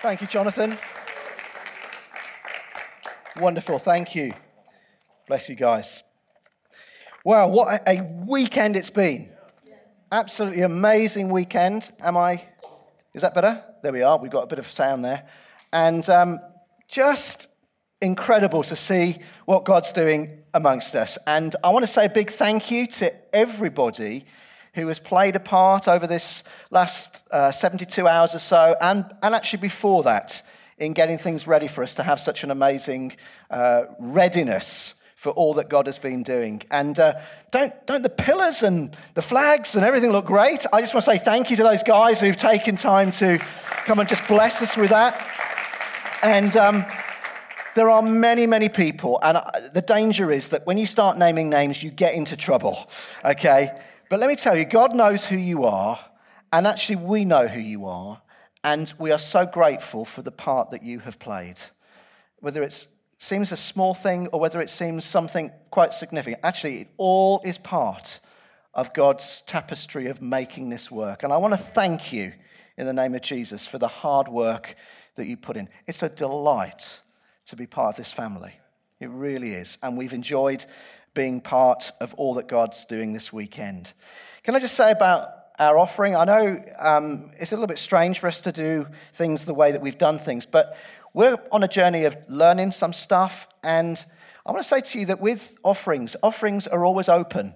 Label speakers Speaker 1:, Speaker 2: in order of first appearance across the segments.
Speaker 1: Thank you, Jonathan. Wonderful. Thank you. Bless you guys. Wow, what a weekend it's been. Absolutely amazing weekend. Am I? Is that better? There we are. We've got a bit of sound there. And um, just incredible to see what God's doing amongst us. And I want to say a big thank you to everybody who has played a part over this last uh, 72 hours or so, and, and actually before that, in getting things ready for us to have such an amazing uh, readiness for all that God has been doing. And uh, don't, don't the pillars and the flags and everything look great? I just want to say thank you to those guys who've taken time to come and just bless us with that. And um, there are many, many people, and uh, the danger is that when you start naming names, you get into trouble, okay? But let me tell you, God knows who you are, and actually, we know who you are, and we are so grateful for the part that you have played. Whether it seems a small thing or whether it seems something quite significant, actually, it all is part of God's tapestry of making this work. And I want to thank you in the name of Jesus for the hard work that you put in. It's a delight to be part of this family. It really is. And we've enjoyed being part of all that God's doing this weekend. Can I just say about our offering? I know um, it's a little bit strange for us to do things the way that we've done things, but we're on a journey of learning some stuff. And I want to say to you that with offerings, offerings are always open.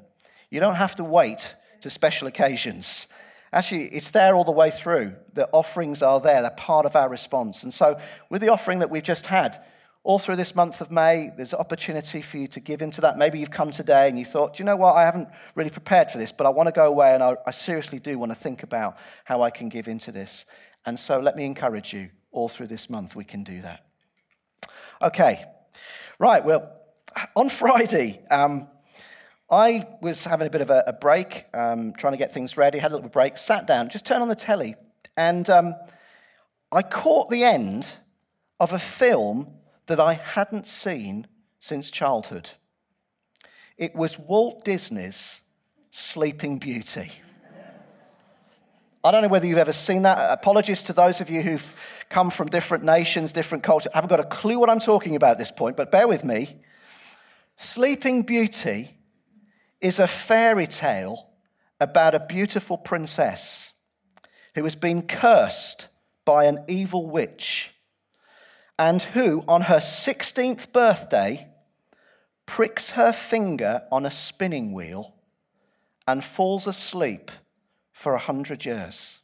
Speaker 1: You don't have to wait to special occasions. Actually, it's there all the way through. The offerings are there, they're part of our response. And so, with the offering that we've just had, all through this month of May, there's opportunity for you to give into that. Maybe you've come today and you thought, do you know what? I haven't really prepared for this, but I want to go away and I, I seriously do want to think about how I can give into this. And so let me encourage you all through this month, we can do that. Okay, right, well, on Friday, um, I was having a bit of a, a break, um, trying to get things ready, had a little break, sat down, just turned on the telly, and um, I caught the end of a film that I hadn't seen since childhood. It was Walt Disney's Sleeping Beauty. I don't know whether you've ever seen that. Apologies to those of you who've come from different nations, different cultures. I haven't got a clue what I'm talking about at this point, but bear with me. Sleeping Beauty is a fairy tale about a beautiful princess who has been cursed by an evil witch and who, on her 16th birthday, pricks her finger on a spinning wheel and falls asleep for a hundred years.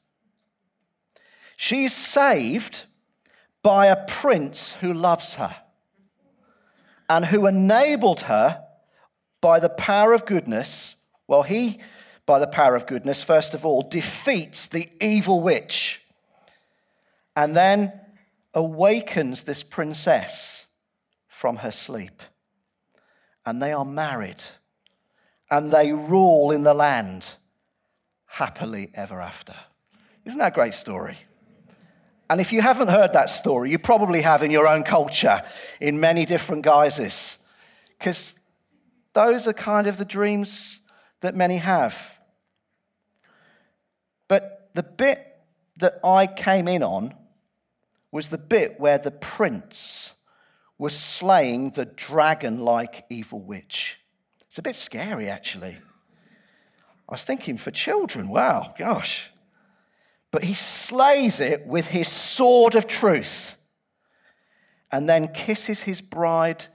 Speaker 1: She's saved by a prince who loves her and who enabled her by the power of goodness. Well, he, by the power of goodness, first of all, defeats the evil witch and then awakens this princess from her sleep. And they are married and they rule in the land happily ever after. Isn't that a great story? And if you haven't heard that story, you probably have in your own culture in many different guises. Because those are kind of the dreams that many have. But the bit that I came in on was the bit where the prince was slaying the dragon like evil witch. It's a bit scary, actually. I was thinking for children, wow, gosh. But he slays it with his sword of truth and then kisses his bride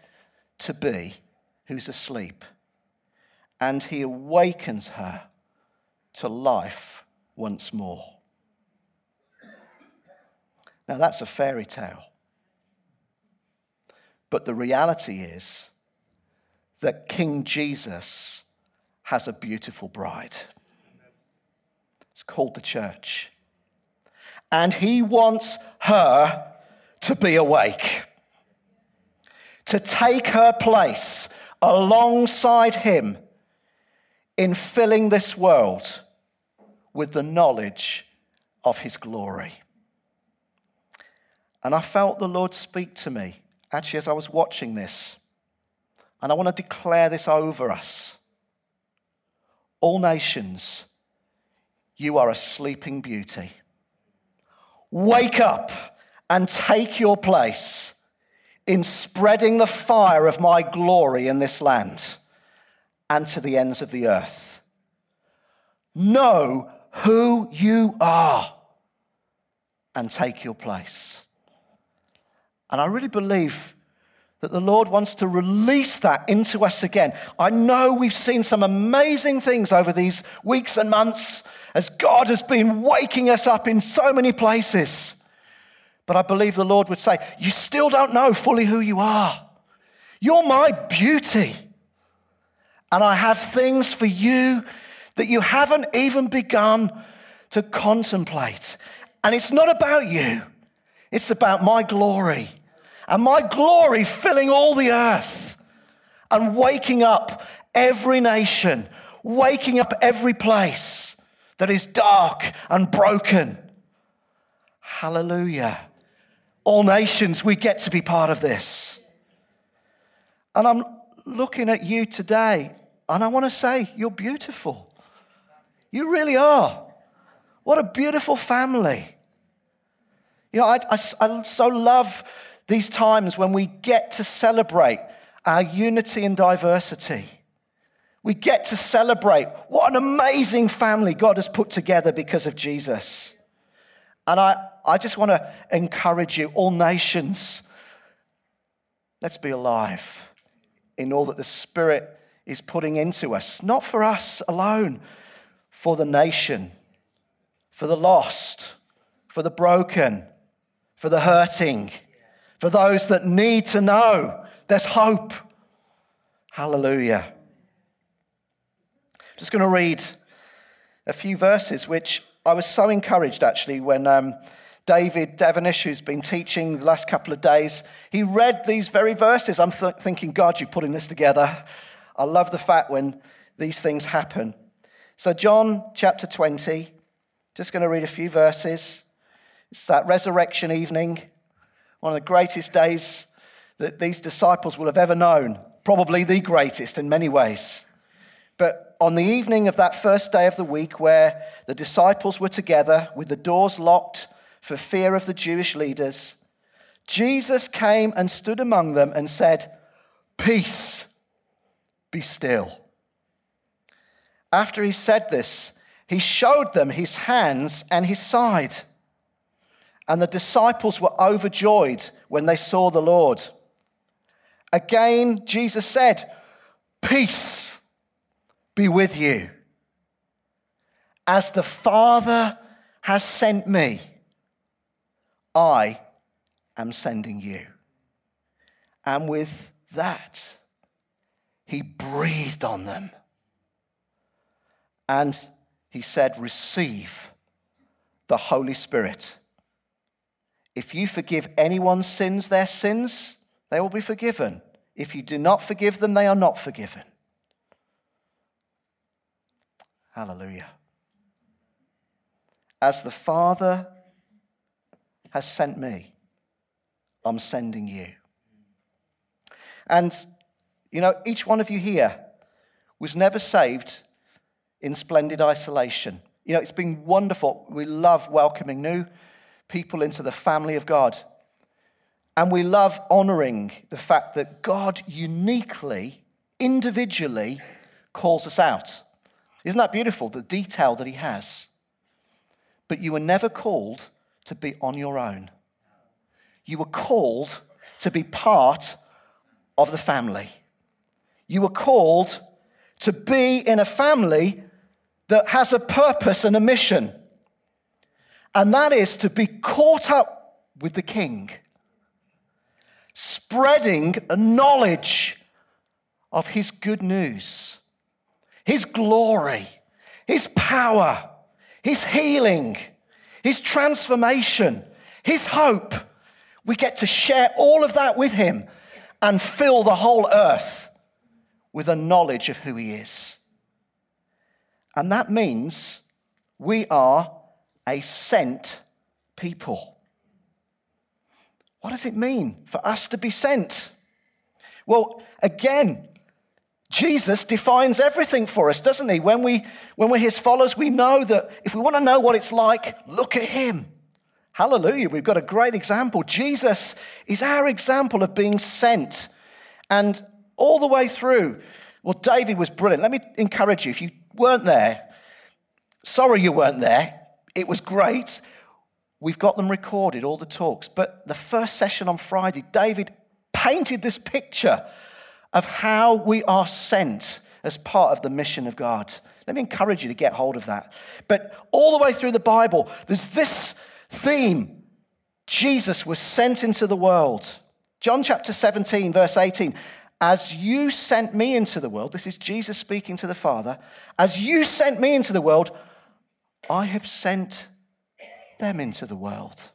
Speaker 1: to be, who's asleep, and he awakens her to life once more. Now, that's a fairy tale. But the reality is that King Jesus has a beautiful bride. It's called the church. And he wants her to be awake, to take her place alongside him in filling this world with the knowledge of his glory. And I felt the Lord speak to me actually as I was watching this. And I want to declare this over us all nations, you are a sleeping beauty. Wake up and take your place in spreading the fire of my glory in this land and to the ends of the earth. Know who you are and take your place. And I really believe that the Lord wants to release that into us again. I know we've seen some amazing things over these weeks and months as God has been waking us up in so many places. But I believe the Lord would say, You still don't know fully who you are. You're my beauty. And I have things for you that you haven't even begun to contemplate. And it's not about you, it's about my glory and my glory filling all the earth and waking up every nation, waking up every place that is dark and broken. Hallelujah. All nations, we get to be part of this. And I'm looking at you today, and I want to say, you're beautiful. You really are. What a beautiful family. You know, I, I, I so love these times when we get to celebrate our unity and diversity. We get to celebrate what an amazing family God has put together because of Jesus. And I, I just want to encourage you, all nations, let's be alive in all that the Spirit is putting into us, not for us alone, for the nation, for the lost, for the broken, for the hurting for those that need to know there's hope. Hallelujah. I'm Just going to read a few verses, which I was so encouraged actually when um, David Devenish, who's been teaching the last couple of days, he read these very verses. I'm th- thinking, God, you're putting this together. I love the fact when these things happen. So, John chapter 20, just going to read a few verses. It's that resurrection evening one of the greatest days that these disciples will have ever known, probably the greatest in many ways. But on the evening of that first day of the week, where the disciples were together with the doors locked for fear of the Jewish leaders, Jesus came and stood among them and said, Peace, be still. After he said this, he showed them his hands and his side. And the disciples were overjoyed when they saw the Lord. Again, Jesus said, Peace be with you. As the Father has sent me, I am sending you. And with that, he breathed on them. And he said, Receive the Holy Spirit. If you forgive anyone's sins, their sins, they will be forgiven. If you do not forgive them, they are not forgiven. Hallelujah. As the Father has sent me, I'm sending you. And, you know, each one of you here was never saved in splendid isolation. You know, it's been wonderful. We love welcoming new people into the family of God. And we love honoring the fact that God uniquely, individually, calls us out. Isn't that beautiful? The detail that He has. But you were never called to be on your own. You were called to be part of the family. You were called to be in a family that has a purpose and a mission and that is to be caught up with the king, spreading a knowledge of his good news, his glory, his power, his healing, his transformation, his hope. We get to share all of that with him and fill the whole earth with a knowledge of who he is. And that means we are a sent people. What does it mean for us to be sent? Well, again, Jesus defines everything for us, doesn't he? When, we, when we're his followers, we know that if we want to know what it's like, look at him. Hallelujah. We've got a great example. Jesus is our example of being sent. And all the way through, well, David was brilliant. Let me encourage you if you weren't there, sorry you weren't there. It was great. We've got them recorded, all the talks. But the first session on Friday, David painted this picture of how we are sent as part of the mission of God. Let me encourage you to get hold of that. But all the way through the Bible, there's this theme Jesus was sent into the world. John chapter 17, verse 18. As you sent me into the world, this is Jesus speaking to the Father, as you sent me into the world, I have sent them into the world.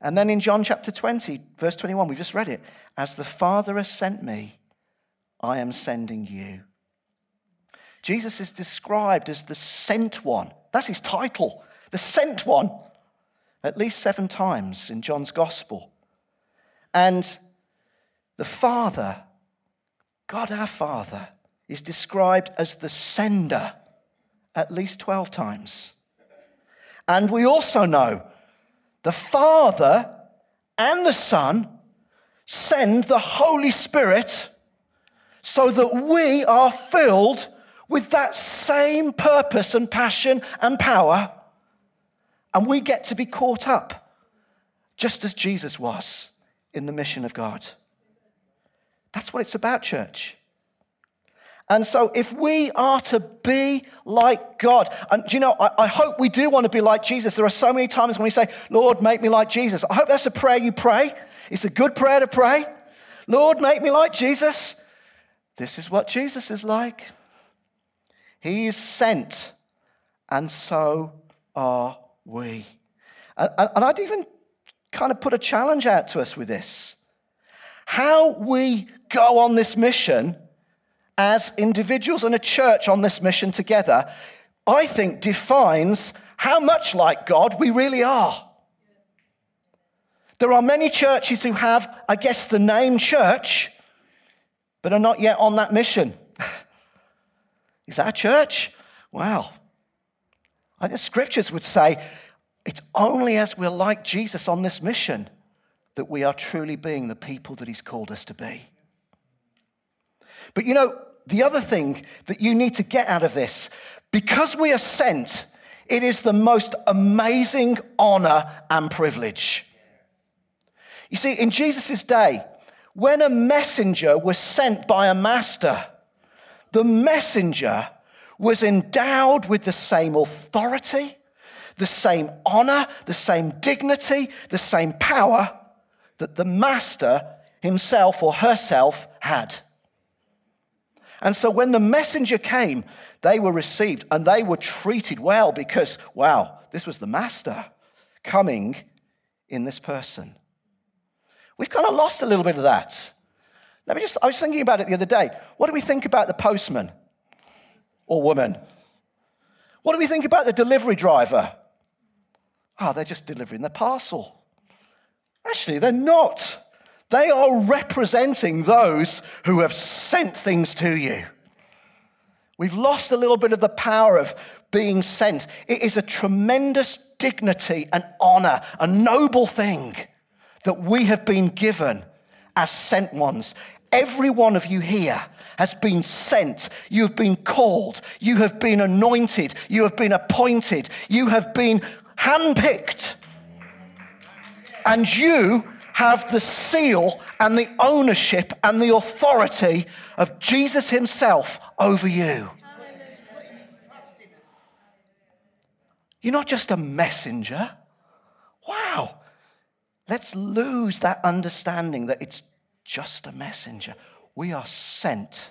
Speaker 1: And then in John chapter 20, verse 21, we just read it. As the Father has sent me, I am sending you. Jesus is described as the sent one. That's his title, the sent one, at least seven times in John's gospel. And the Father, God our Father, is described as the sender at least 12 times. And we also know the Father and the Son send the Holy Spirit so that we are filled with that same purpose and passion and power, and we get to be caught up just as Jesus was in the mission of God. That's what it's about, church. And so, if we are to be like God, and you know, I, I, hope we do want to be like Jesus. There are so many times when we say, Lord, make me like Jesus. I hope that's a prayer you pray. It's a good prayer to pray. Lord, make me like Jesus. This is what Jesus is like. He is sent, and so are we. And, and I'd even kind of put a challenge out to us with this. How we go on this mission as individuals and a church on this mission together, I think defines how much like God we really are. There are many churches who have, I guess, the name church, but are not yet on that mission. Is that a church? Wow. I think scriptures would say it's only as we're like Jesus on this mission that we are truly being the people that he's called us to be. But you know, the other thing that you need to get out of this, because we are sent, it is the most amazing honor and privilege. You see, in Jesus' day, when a messenger was sent by a master, the messenger was endowed with the same authority, the same honor, the same dignity, the same power that the master himself or herself had. And so when the messenger came, they were received and they were treated well because, wow, this was the master coming in this person. We've kind of lost a little bit of that. Let me just, I was thinking about it the other day. What do we think about the postman or woman? What do we think about the delivery driver? Oh, they're just delivering the parcel. Actually, they're not. They are representing those who have sent things to you. We've lost a little bit of the power of being sent. It is a tremendous dignity and honor, a noble thing that we have been given as sent ones. Every one of you here has been sent. You have been called. You have been anointed. You have been appointed. You have been handpicked. And you have the seal and the ownership and the authority of Jesus Himself over you. You're not just a messenger. Wow. Let's lose that understanding that it's just a messenger. We are sent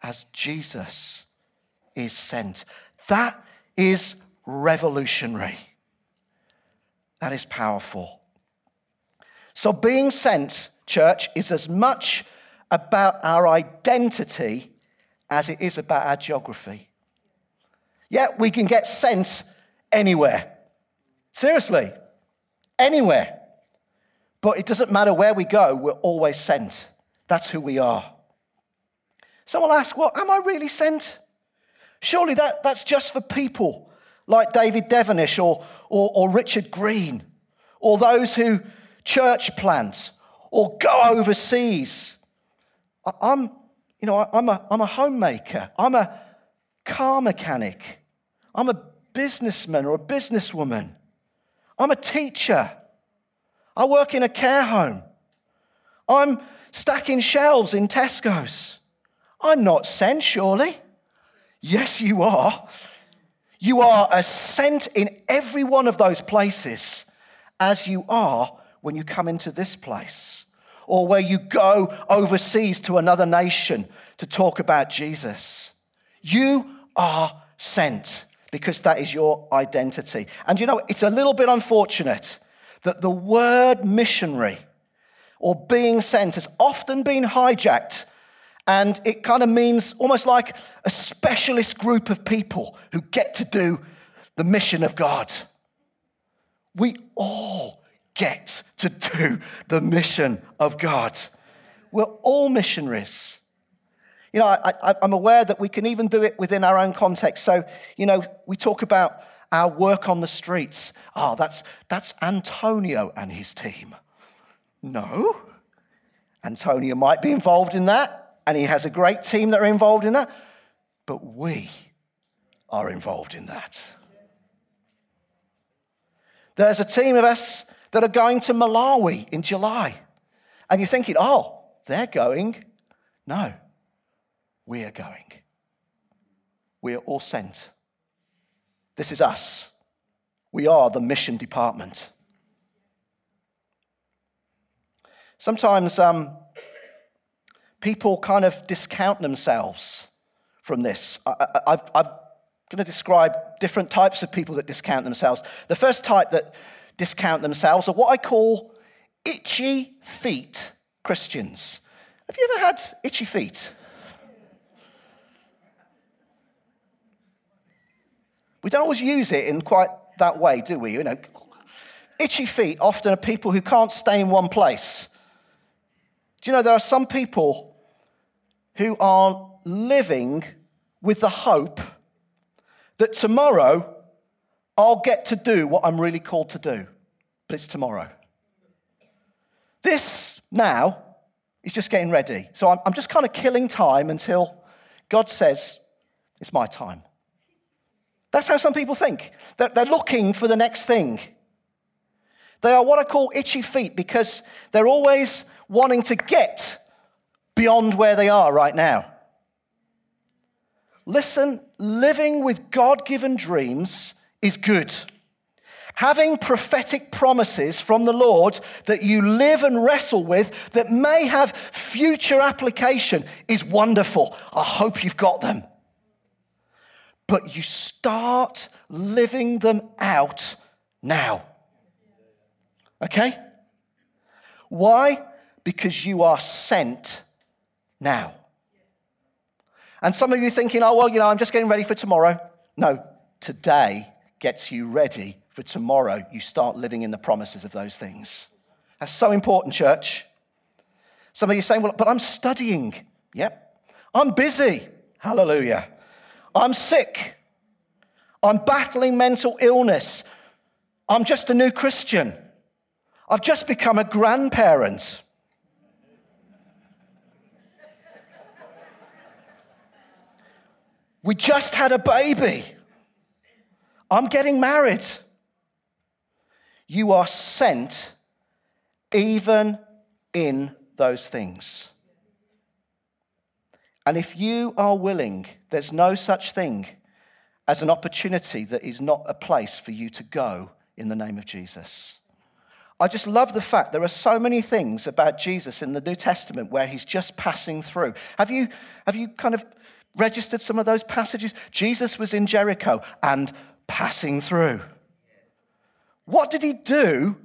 Speaker 1: as Jesus is sent. That is revolutionary. That is powerful. So, being sent, church, is as much about our identity as it is about our geography. Yet, we can get sent anywhere. Seriously, anywhere. But it doesn't matter where we go, we're always sent. That's who we are. Someone asks, Well, am I really sent? Surely that, that's just for people like David Devenish or, or, or Richard Green, or those who church plant or go overseas. I'm, you know, I'm a, I'm a homemaker. I'm a car mechanic. I'm a businessman or a businesswoman. I'm a teacher. I work in a care home. I'm stacking shelves in Tesco's. I'm not sent, surely. Yes, you are. You are a sent in every one of those places as you are when you come into this place or where you go overseas to another nation to talk about Jesus. You are sent because that is your identity. And you know, it's a little bit unfortunate that the word missionary or being sent has often been hijacked and it kind of means almost like a specialist group of people who get to do the mission of God. We all get to do the mission of God. We're all missionaries. You know, I, am aware that we can even do it within our own context. So, you know, we talk about our work on the streets. Oh, that's, that's Antonio and his team. No. Antonio might be involved in that, and he has a great team that are involved in that, but we are involved in that. There's a team of us that are going to Malawi in July. And you're thinking, oh, they're going. No, we are going. We are all sent. This is us. We are the mission department. Sometimes um, people kind of discount themselves from this. I, am going to describe different types of people that discount themselves. The first type that discount themselves are what I call itchy feet Christians. Have you ever had itchy feet? We don't always use it in quite that way, do we? You know, itchy feet often are people who can't stay in one place. Do you know there are some people who are living with the hope that tomorrow I'll get to do what I'm really called to do, but it's tomorrow. This now is just getting ready. So I'm, I'm just kind of killing time until God says, It's my time. That's how some people think. They're, they're looking for the next thing. They are what I call itchy feet because they're always wanting to get beyond where they are right now. Listen, living with God given dreams is good. Having prophetic promises from the Lord that you live and wrestle with that may have future application is wonderful. I hope you've got them but you start living them out now. Okay? Why? Because you are sent now. And some of you thinking, oh, well, you know, I'm just getting ready for tomorrow. No, today gets you ready for tomorrow. You start living in the promises of those things. That's so important, church. Some of you saying, well, but I'm studying. Yep. I'm busy. Hallelujah. I'm sick. I'm battling mental illness. I'm just a new Christian. I've just become a grandparent. We just had a baby. I'm getting married. You are sent even in those things. And if you are willing, there's no such thing as an opportunity that is not a place for you to go in the name of Jesus. I just love the fact there are so many things about Jesus in the New Testament where he's just passing through. Have you, have you kind of registered some of those passages? Jesus was in Jericho and passing through. What did he do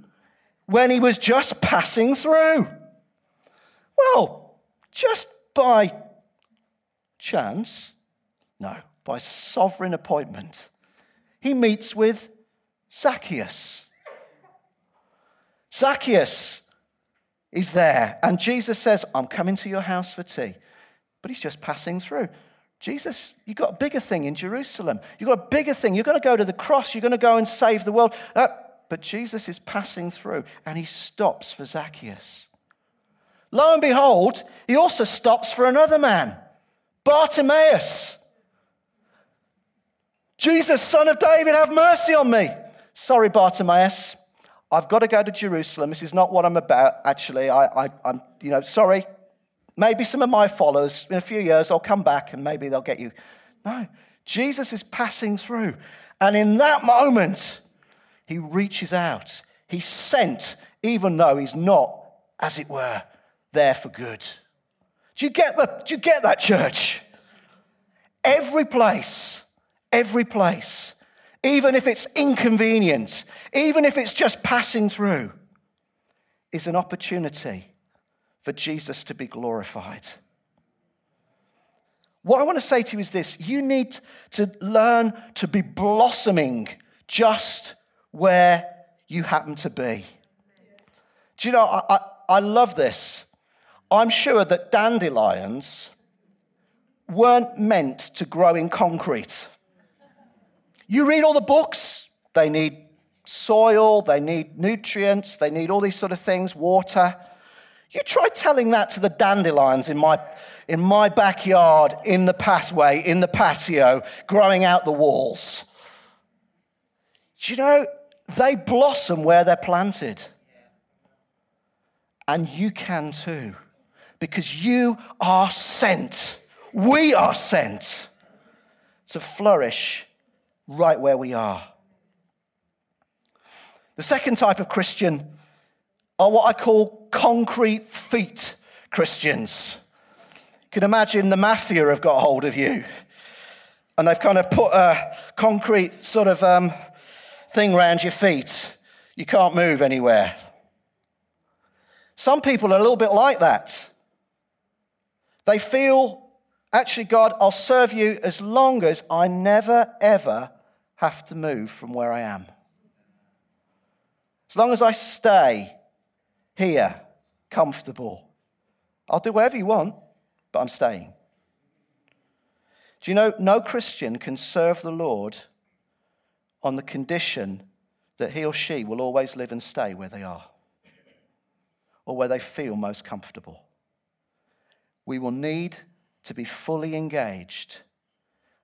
Speaker 1: when he was just passing through? Well, just by chance? No, by sovereign appointment. He meets with Zacchaeus. Zacchaeus is there, and Jesus says, I'm coming to your house for tea. But he's just passing through. Jesus, you've got a bigger thing in Jerusalem. You've got a bigger thing. You're going to go to the cross. You're going to go and save the world. Uh, but Jesus is passing through and he stops for Zacchaeus. Lo and behold, he also stops for another man, Bartimaeus. Jesus, son of David, have mercy on me. Sorry, Bartimaeus. I've got to go to Jerusalem. This is not what I'm about, actually. I, I'm, you know, sorry. Maybe some of my followers, in a few years, I'll come back and maybe they'll get you. No, Jesus is passing through. And in that moment, he reaches out. He's sent, even though he's not, as it were, there for good. Do you get, the, do you get that, church? Every place, every place, even if it's inconvenient, even if it's just passing through, is an opportunity for Jesus to be glorified. What I want to say to you is this you need to learn to be blossoming just where you happen to be. Do you know, I, I, I love this. I'm sure that dandelions weren't meant to grow in concrete. You read all the books, they need soil, they need nutrients, they need all these sort of things, water. You try telling that to the dandelions in my, in my backyard, in the pathway, in the patio, growing out the walls. Do you know, they blossom where they're planted. And you can too, because you are sent. We are sent to flourish right where we are. The second type of Christian are what I call concrete feet Christians. You can imagine the mafia have got hold of you and they've kind of put a concrete sort of um, thing around your feet. You can't move anywhere. Some people are a little bit like that. They feel, actually, God, I'll serve you as long as I never, ever have to move from where I am. As long as I stay here, comfortable, I'll do whatever you want, but I'm staying. Do you know, no Christian can serve the Lord on the condition that he or she will always live and stay where they are or where they feel most comfortable. We will need to be fully engaged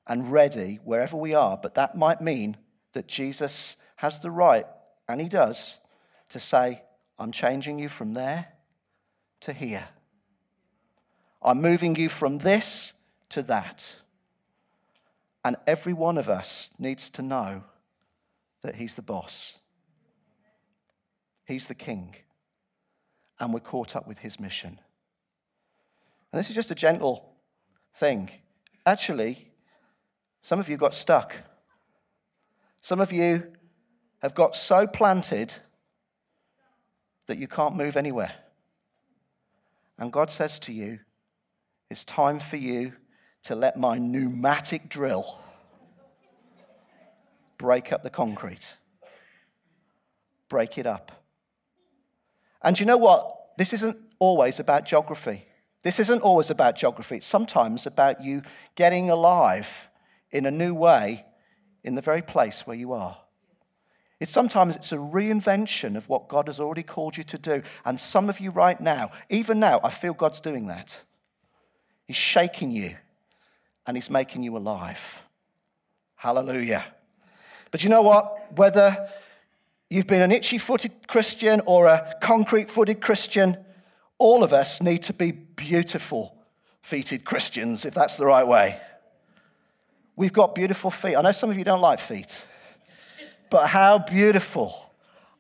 Speaker 1: and ready wherever we are, but that might mean that Jesus has the right, and he does, to say, I'm changing you from there to here. I'm moving you from this to that. And every one of us needs to know that He's the boss, He's the king, and we're caught up with His mission. And this is just a gentle thing. Actually, some of you got stuck. Some of you have got so planted that you can't move anywhere. And God says to you, it's time for you to let my pneumatic drill break up the concrete. Break it up. And you know what? This isn't always about geography. This isn't always about geography. It's sometimes about you getting alive in a new way in the very place where you are. It's sometimes it's a reinvention of what God has already called you to do. And some of you right now, even now, I feel God's doing that. He's shaking you and he's making you alive. Hallelujah. But you know what? Whether you've been an itchy footed Christian or a concrete footed Christian, all of us need to be beautiful feeted Christians, if that's the right way. We've got beautiful feet. I know some of you don't like feet, but how beautiful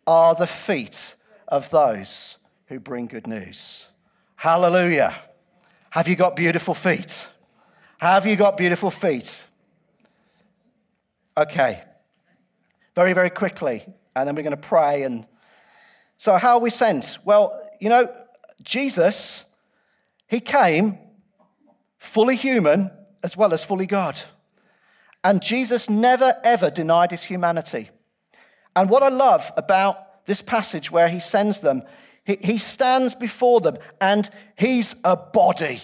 Speaker 1: are the feet of those who bring good news. Hallelujah. Have you got beautiful feet? Have you got beautiful feet? Okay very, very quickly, and then we're going to pray. And so, how are we sent? Well, you know, Jesus, he came fully human as well as fully God. And Jesus never, ever denied his humanity. And what I love about this passage where he sends them, he, he stands before them and he's a body.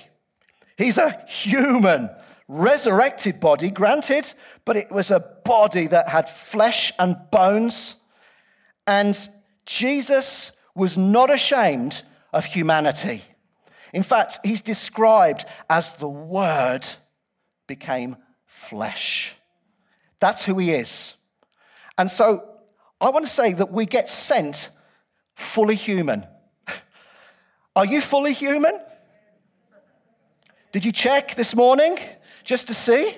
Speaker 1: He's a human, resurrected body, granted, but it was a body that had flesh and bones. And Jesus was not ashamed of humanity. In fact, he's described as the Word became flesh. That's who he is. And so I want to say that we get sent fully human. Are you fully human? Did you check this morning just to see?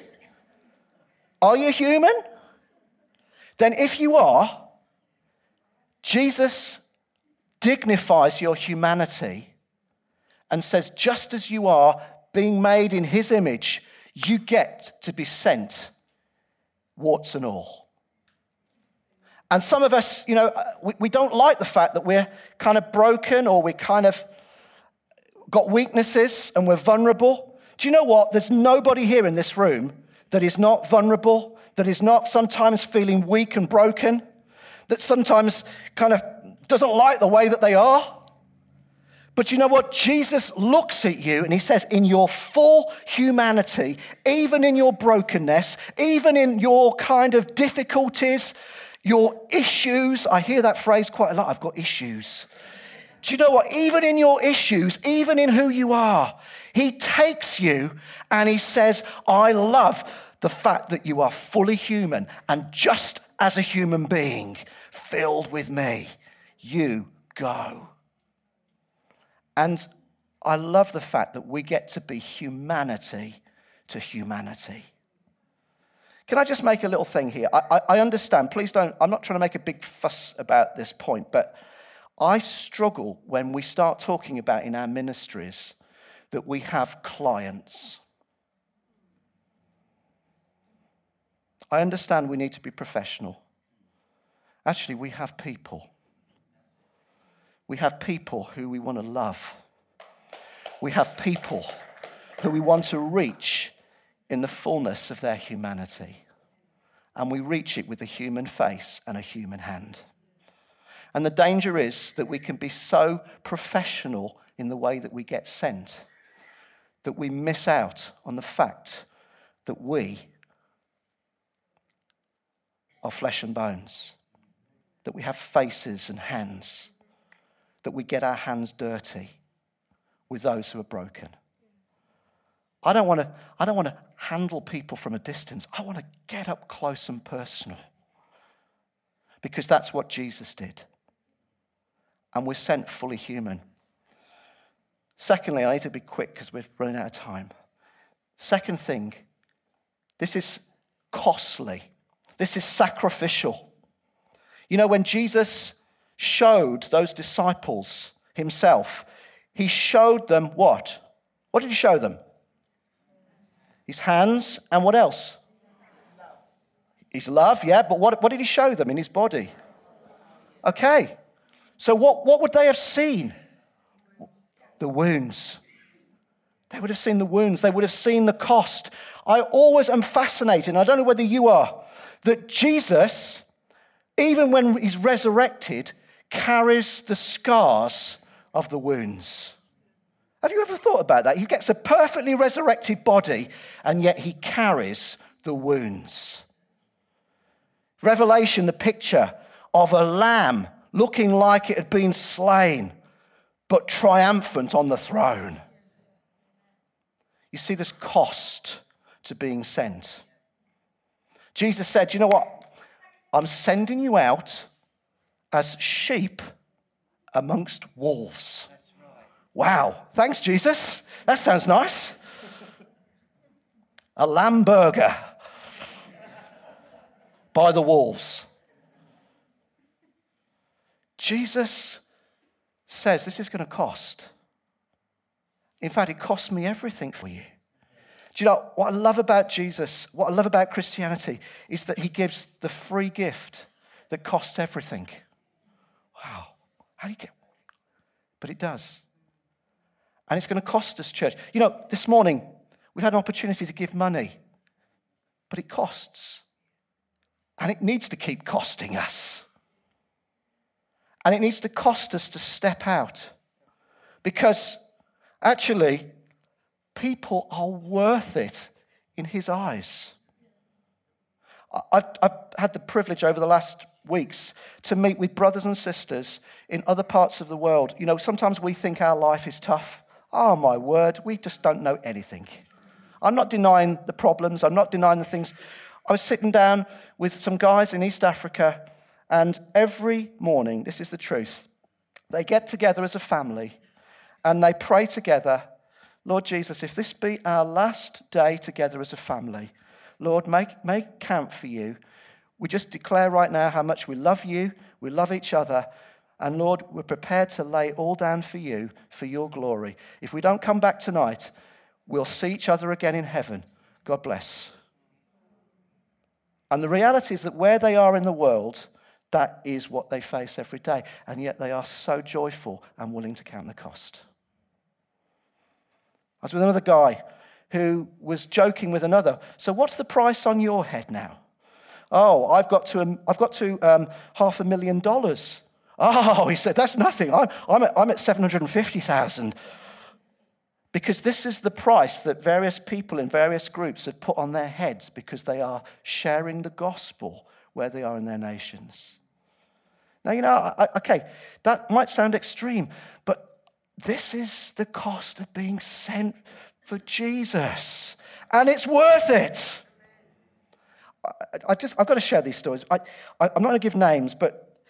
Speaker 1: Are you human? Then, if you are, Jesus dignifies your humanity and says, just as you are, being made in his image, you get to be sent, warts and all. And some of us, you know, uh, we, we don't like the fact that we're kind of broken or we kind of got weaknesses and we're vulnerable. Do you know what? There's nobody here in this room that is not vulnerable, that is not sometimes feeling weak and broken, that sometimes kind of doesn't like the way that they are. But you know what? Jesus looks at you and he says, in your full humanity, even in your brokenness, even in your kind of difficulties, your issues, I hear that phrase quite a lot. I've got issues. Do you know what? Even in your issues, even in who you are, he takes you and he says, I love the fact that you are fully human and just as a human being, filled with me, you go. And I love the fact that we get to be humanity to humanity. Can I just make a little thing here? I, I, I, understand, please don't, I'm not trying to make a big fuss about this point, but I struggle when we start talking about in our ministries that we have clients. I understand we need to be professional. Actually, we have people. We have people who we want to love. We have people who we want to reach in the fullness of their humanity. And we reach it with a human face and a human hand. And the danger is that we can be so professional in the way that we get sent that we miss out on the fact that we are flesh and bones, that we have faces and hands, that we get our hands dirty with those who are broken. I don't want to, I don't want to handle people from a distance. I want to get up close and personal. Because that's what Jesus did. And we're sent fully human. Secondly, I need to be quick because we're running out of time. Second thing, this is costly. This is sacrificial. You know, when Jesus showed those disciples himself, he showed them what? What did he show them? his hands, and what else? His love, yeah, but what, what did he show them in his body? Okay, so what, what would they have seen? The wounds. They would have seen the wounds, they would have seen the cost. I always am fascinated, I don't know whether you are, that Jesus, even when he's resurrected, carries the scars of the wounds. Have you ever thought about that? He gets a perfectly resurrected body, and yet he carries the wounds. Revelation, the picture of a lamb looking like it had been slain, but triumphant on the throne. You see, this cost to being sent. Jesus said, You know what? I'm sending you out as sheep amongst wolves. Wow, thanks, Jesus. That sounds nice. A lamb burger by the wolves. Jesus says this is going to cost. In fact, it cost me everything for you. Do you know what I love about Jesus, what I love about Christianity, is that he gives the free gift that costs everything. Wow. How do you get? But it does. And it's going to cost us, church. You know, this morning we've had an opportunity to give money, but it costs. And it needs to keep costing us. And it needs to cost us to step out. Because actually, people are worth it in his eyes. I've, I've had the privilege over the last weeks to meet with brothers and sisters in other parts of the world. You know, sometimes we think our life is tough. Oh, my word, we just don't know anything. I'm not denying the problems, I'm not denying the things. I was sitting down with some guys in East Africa, and every morning, this is the truth, they get together as a family and they pray together Lord Jesus, if this be our last day together as a family, Lord, make, make count for you. We just declare right now how much we love you, we love each other, and Lord, we're prepared to lay all down for you, for your glory. If we don't come back tonight, we'll see each other again in heaven. God bless. And the reality is that where they are in the world, that is what they face every day. And yet they are so joyful and willing to count the cost. I was with another guy who was joking with another. So, what's the price on your head now? Oh, I've got to, um, I've got to um, half a million dollars. Oh, he said, that's nothing. I'm, I'm at, I'm at 750,000. Because this is the price that various people in various groups have put on their heads because they are sharing the gospel where they are in their nations. Now, you know, I, okay, that might sound extreme, but this is the cost of being sent for Jesus, and it's worth it. I, I just, I've got to share these stories. I, I, I'm not going to give names, but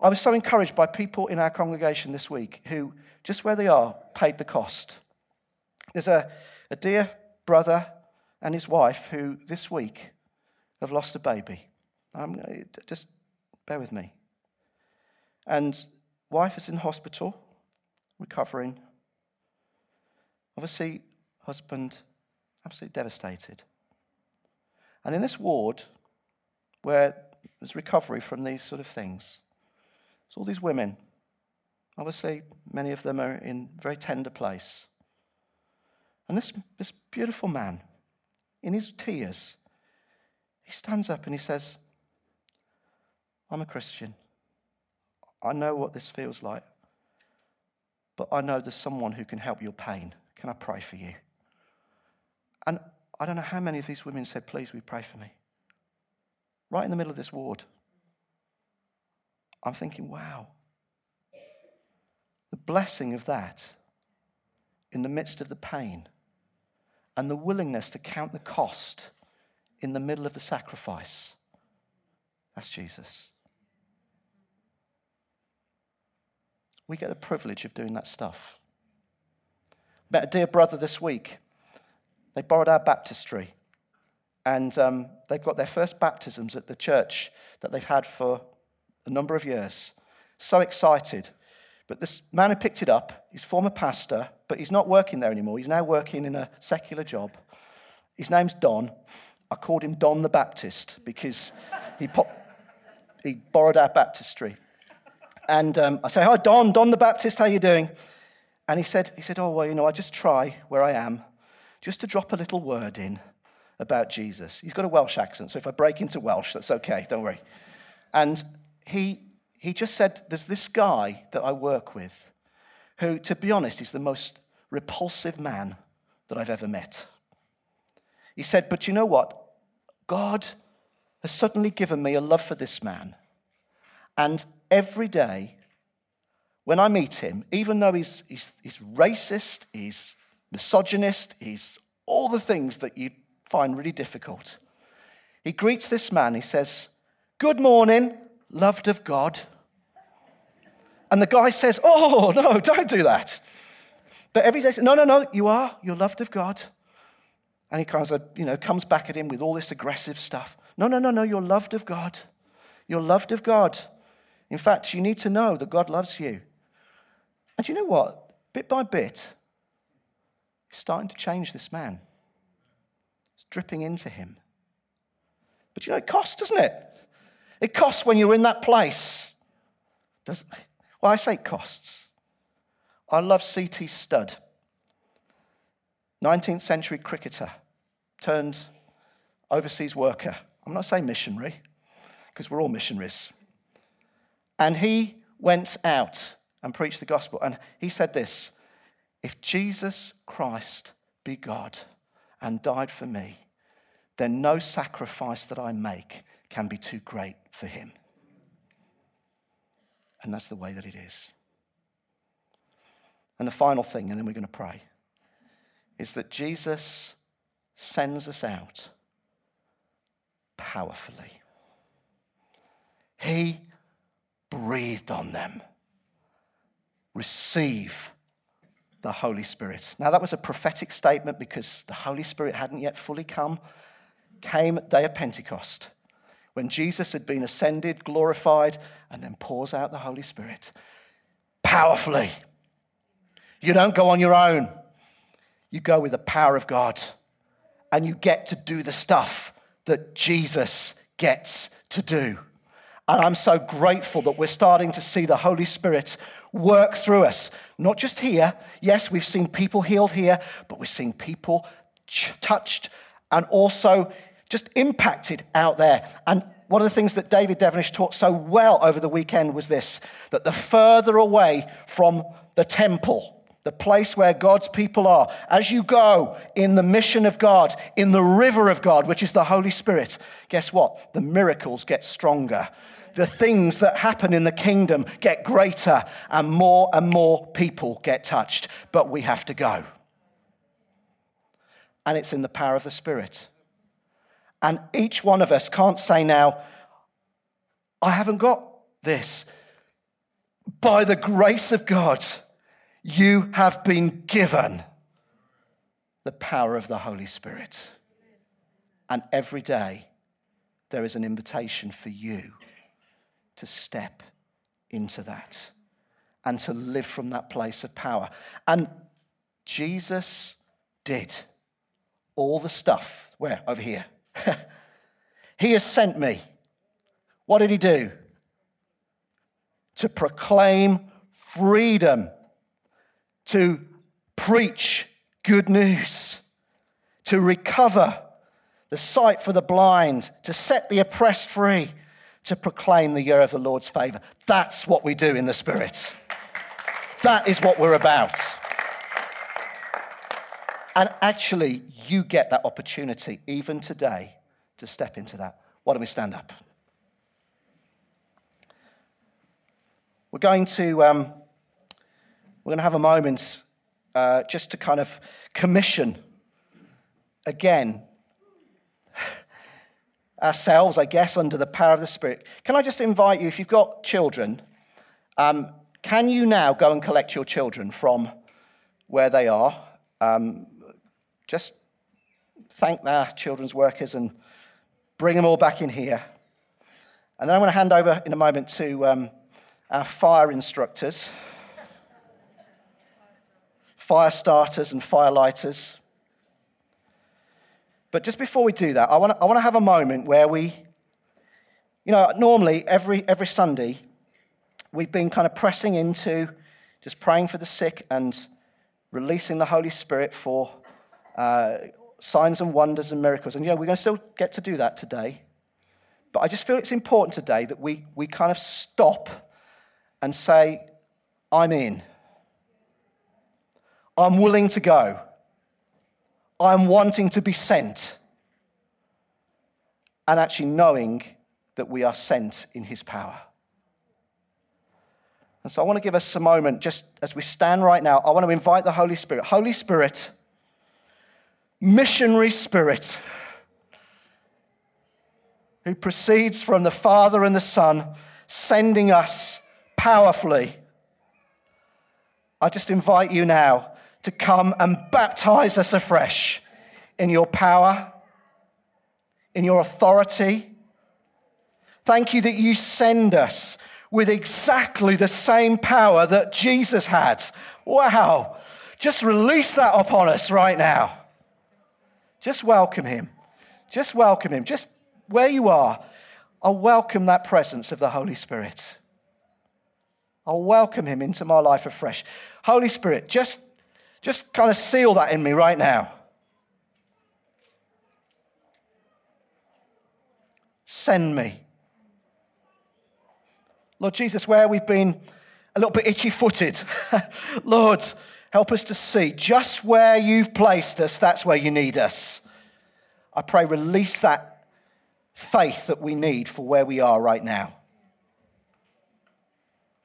Speaker 1: I was so encouraged by people in our congregation this week who, just where they are, paid the cost. There's a, a dear brother and his wife who this week have lost a baby. I'm, just bear with me. And wife is in hospital, recovering. Obviously, husband absolutely devastated. And in this ward, where there's recovery from these sort of things, it's all these women. Obviously, many of them are in very tender place. And this, this beautiful man, in his tears, he stands up and he says, I'm a Christian. I know what this feels like, but I know there's someone who can help your pain. Can I pray for you? And I don't know how many of these women said, Please, we pray for me. Right in the middle of this ward. I'm thinking, wow. The blessing of that in the midst of the pain and the willingness to count the cost in the middle of the sacrifice. That's Jesus. We get the privilege of doing that stuff. Met a dear brother this week. They borrowed our baptistry. And um, they've got their first baptisms at the church that they've had for a number of years. So excited. But this man who picked it up, he's former pastor, but he's not working there anymore. He's now working in a secular job. His name's Don. I called him Don the Baptist because he, he borrowed our baptistry. And um, I say, hi, Don, Don the Baptist, how you doing? And he said, he said, oh, well, you know, I just try where I am just to drop a little word in about Jesus. He's got a Welsh accent, so if I break into Welsh, that's okay, don't worry. And he, he just said, there's this guy that I work with who, to be honest, is the most repulsive man that I've ever met. He said, but you know what? God has suddenly given me a love for this man. And every day when I meet him, even though he's, he's, he's racist, he's misogynist, he's all the things that you find really difficult, he greets this man. He says, Good morning, loved of God. And the guy says, Oh, no, don't do that. But every day, no, no, no, you are. You're loved of God. And he kind of, you know, comes back at him with all this aggressive stuff. No, no, no, no, you're loved of God. You're loved of God. In fact, you need to know that God loves you. And you know what? Bit by bit, it's starting to change this man. It's dripping into him. But you know, it costs, doesn't it? It costs when you're in that place. Does, well, I say it costs. I love C.T. Studd, 19th century cricketer, turned overseas worker. I'm not saying missionary, because we're all missionaries. And he went out and preached the gospel. And he said this If Jesus Christ be God and died for me, then no sacrifice that I make can be too great for him. And that's the way that it is. And the final thing, and then we're going to pray, is that Jesus sends us out powerfully. He breathed on them. Receive the Holy Spirit. Now, that was a prophetic statement because the Holy Spirit hadn't yet fully come. Came at day of Pentecost when Jesus had been ascended, glorified, and then pours out the Holy Spirit powerfully. You don't go on your own, you go with the power of God, and you get to do the stuff that Jesus gets to do. And I'm so grateful that we're starting to see the Holy Spirit work through us. Not just here. Yes, we've seen people healed here, but we're seeing people ch- touched and also just impacted out there. And one of the things that David Devenish taught so well over the weekend was this that the further away from the temple, the place where God's people are, as you go in the mission of God, in the river of God, which is the Holy Spirit, guess what? The miracles get stronger the things that happen in the kingdom get greater and more and more people get touched. But we have to go. And it's in the power of the Spirit. And each one of us can't say now, I haven't got this. By the grace of God, you have been given the power of the Holy Spirit. And every day, there is an invitation for you to step into that and to live from that place of power. And Jesus did all the stuff. Where? Over here. he has sent me. What did he do? To proclaim freedom, to preach good news, to recover the sight for the blind, to set the oppressed free, to proclaim the year of the Lord's favor. That's what we do in the Spirit. That is what we're about. And actually, you get that opportunity even today to step into that. Why don't we stand up? We're going to, um, we're going to have a moment uh, just to kind of commission again ourselves, I guess, under the power of the Spirit. Can I just invite you, if you've got children, um, can you now go and collect your children from where they are? Um, just thank their children's workers and bring them all back in here. And then I'm going to hand over in a moment to um, our fire instructors, fire starters, and fire lighters. But just before we do that, I want to, I want to have a moment where we, you know, normally every, every Sunday, we've been kind of pressing into just praying for the sick and releasing the Holy Spirit for uh, signs and wonders and miracles. And, you know, we're going to still get to do that today. But I just feel it's important today that we, we kind of stop and say, I'm in. I'm willing to go. I'm wanting to be sent. And actually knowing that we are sent in his power. And so I want to give us a moment, just as we stand right now, I want to invite the Holy Spirit. Holy Spirit, missionary spirit, who proceeds from the Father and the Son, sending us powerfully. I just invite you now to come and baptize us afresh in your power, in your authority. Thank you that you send us with exactly the same power that Jesus had. Wow. Just release that upon us right now. Just welcome him. Just welcome him. Just where you are, I welcome that presence of the Holy Spirit. I'll welcome him into my life afresh. Holy Spirit, just just kind of seal that in me right now. Send me. Lord Jesus, where we've been a little bit itchy footed, Lord, Help us to see just where you've placed us, that's where you need us. I pray, release that faith that we need for where we are right now.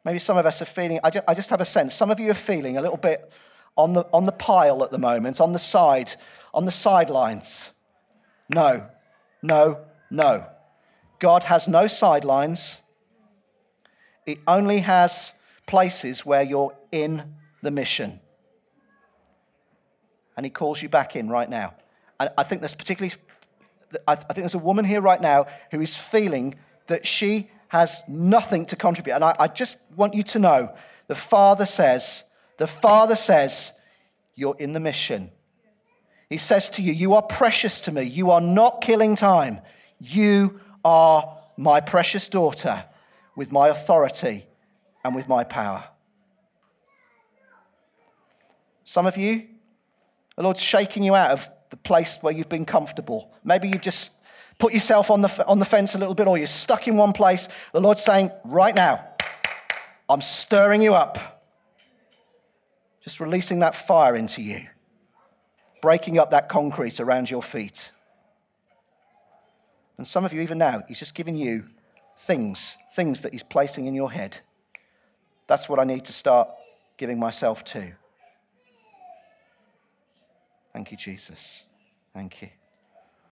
Speaker 1: Maybe some of us are feeling, I just, I just have a sense, some of you are feeling a little bit on the, on the pile at the moment, on the side, on the sidelines. No, no, no. God has no sidelines. He only has places where you're in the mission. And He calls you back in right now. And I think there's particularly, I think there's a woman here right now who is feeling that she has nothing to contribute. And I, I just want you to know the Father says, the Father says, you're in the mission. He says to you, You are precious to me. You are not killing time. You are my precious daughter with my authority and with my power. Some of you, the Lord's shaking you out of the place where you've been comfortable. Maybe you've just put yourself on the, on the fence a little bit, or you're stuck in one place. The Lord's saying, Right now, I'm stirring you up. Just releasing that fire into you, breaking up that concrete around your feet. And some of you, even now, He's just giving you things, things that He's placing in your head. That's what I need to start giving myself to. Thank you, Jesus. Thank you.